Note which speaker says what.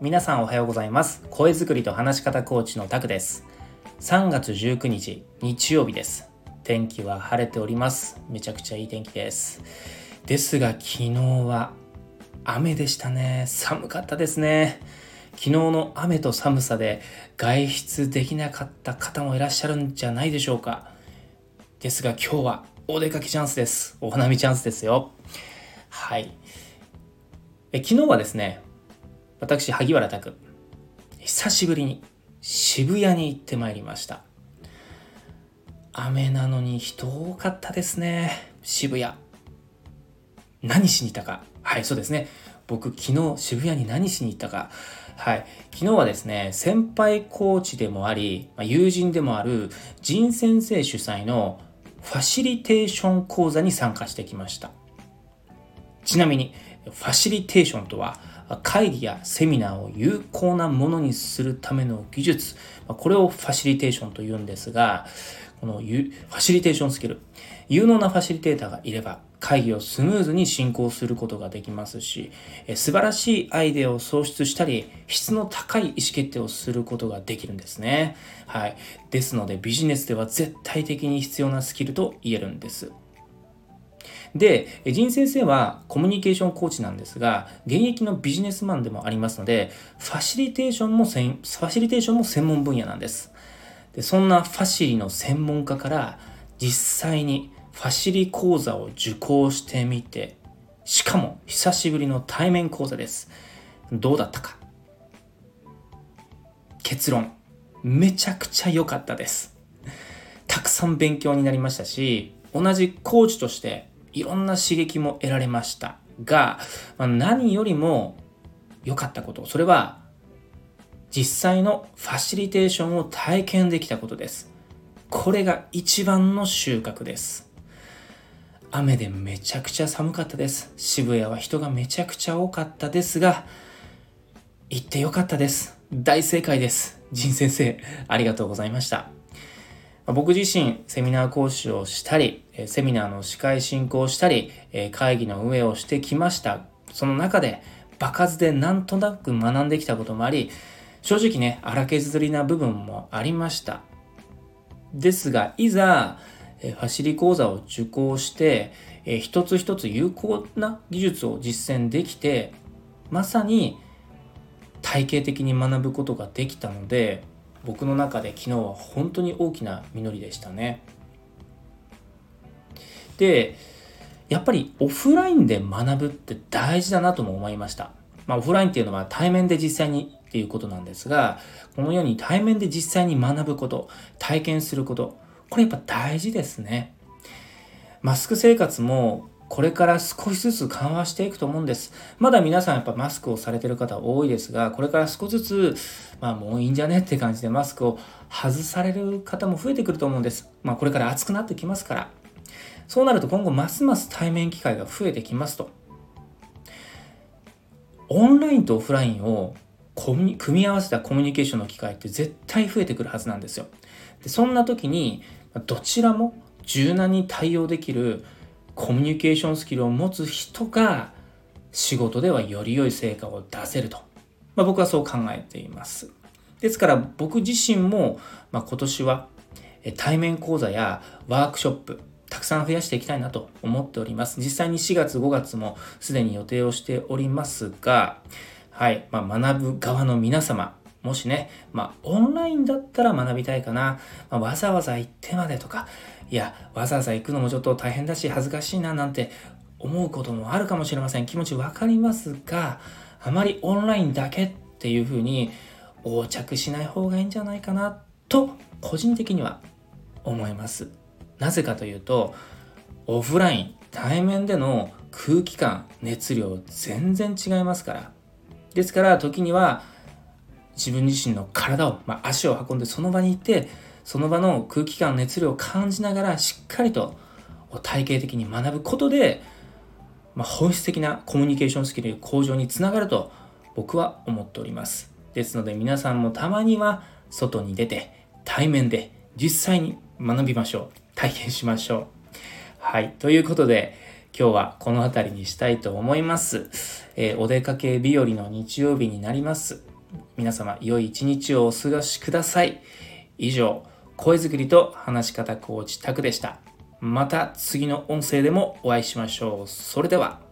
Speaker 1: 皆さんおはようございます。声作りと話し方コーチのタクです。3月19日日曜日です。天気は晴れております。めちゃくちゃいい天気です。ですが昨日は雨でしたね。寒かったですね。昨日の雨と寒さで外出できなかった方もいらっしゃるんじゃないでしょうか。ですが今日はお出かけチャンスです。お花見チャンスですよ。はい。え昨日はですね私、萩原拓、久しぶりに渋谷に行ってまいりました。雨なのに人多かったですね。渋谷。何しに行ったか。はい、そうですね。僕、昨日渋谷に何しに行ったか。はい。昨日はですね、先輩コーチでもあり、友人でもある仁先生主催のファシリテーション講座に参加してきました。ちなみに、ファシリテーションとは、会議やセミナーを有効なものにするための技術、これをファシリテーションと言うんですが、このファシリテーションスキル、有能なファシリテーターがいれば会議をスムーズに進行することができますし、素晴らしいアイデアを創出したり、質の高い意思決定をすることができるんですね。はい。ですのでビジネスでは絶対的に必要なスキルと言えるんです。で、仁先生はコミュニケーションコーチなんですが、現役のビジネスマンでもありますので、ファシリテーションもせんファシリテーションも専門分野なんです。でそんなファシリの専門家から実際にファシリ講座を受講してみて、しかも久しぶりの対面講座です。どうだったか？結論、めちゃくちゃ良かったです。たくさん勉強になりましたし、同じコーチとしていろんな刺激も得られました。が、まあ、何よりも良かったこと。それは実際のファシリテーションを体験できたことです。これが一番の収穫です。雨でめちゃくちゃ寒かったです。渋谷は人がめちゃくちゃ多かったですが行ってよかったです。大正解です。仁先生ありがとうございました。僕自身セミナー講師をしたり、セミナーの司会進行したり、会議の運営をしてきました。その中で、場数でなんとなく学んできたこともあり、正直ね、荒削りな部分もありました。ですが、いざ、ファシリ講座を受講して、一つ一つ有効な技術を実践できて、まさに体系的に学ぶことができたので、僕の中で昨日は本当に大きな実りでしたね。でやっぱりオフラインで学ぶって大事だなとも思いました。まあ、オフラインっていうのは対面で実際にっていうことなんですが、このように対面で実際に学ぶこと、体験すること、これやっぱ大事ですね。マスク生活もこれから少しずつ緩和していくと思うんです。まだ皆さんやっぱマスクをされてる方多いですが、これから少しずつ、まあもういいんじゃねって感じでマスクを外される方も増えてくると思うんです。まあこれから暑くなってきますから。そうなると今後ますます対面機会が増えてきますと。オンラインとオフラインを組み合わせたコミュニケーションの機会って絶対増えてくるはずなんですよ。でそんな時にどちらも柔軟に対応できるコミュニケーションスキルを持つ人が仕事ではより良い成果を出せると、まあ、僕はそう考えています。ですから僕自身も、まあ、今年は対面講座やワークショップたくさん増やしていきたいなと思っております。実際に4月5月もすでに予定をしておりますが、はい、まあ、学ぶ側の皆様、もしね、まあ、オンラインだったら学びたいかな、まあ、わざわざ行ってまでとか、いや、わざわざ行くのもちょっと大変だし、恥ずかしいななんて思うこともあるかもしれません。気持ちわかりますが、あまりオンラインだけっていうふうに横着しない方がいいんじゃないかなと、個人的には思います。なぜかというと、オフライン、対面での空気感、熱量全然違いますから。ですから時には自分自身の体を、まあ、足を運んでその場に行ってその場の空気感熱量を感じながらしっかりと体系的に学ぶことで、まあ、本質的なコミュニケーションスキル向上につながると僕は思っておりますですので皆さんもたまには外に出て対面で実際に学びましょう体験しましょうはいということで今日はこの辺りにしたいと思います。えー、お出かけ日和の日曜日になります。皆様、良い一日をお過ごしください。以上、声作りと話し方コーチタクでした。また次の音声でもお会いしましょう。それでは。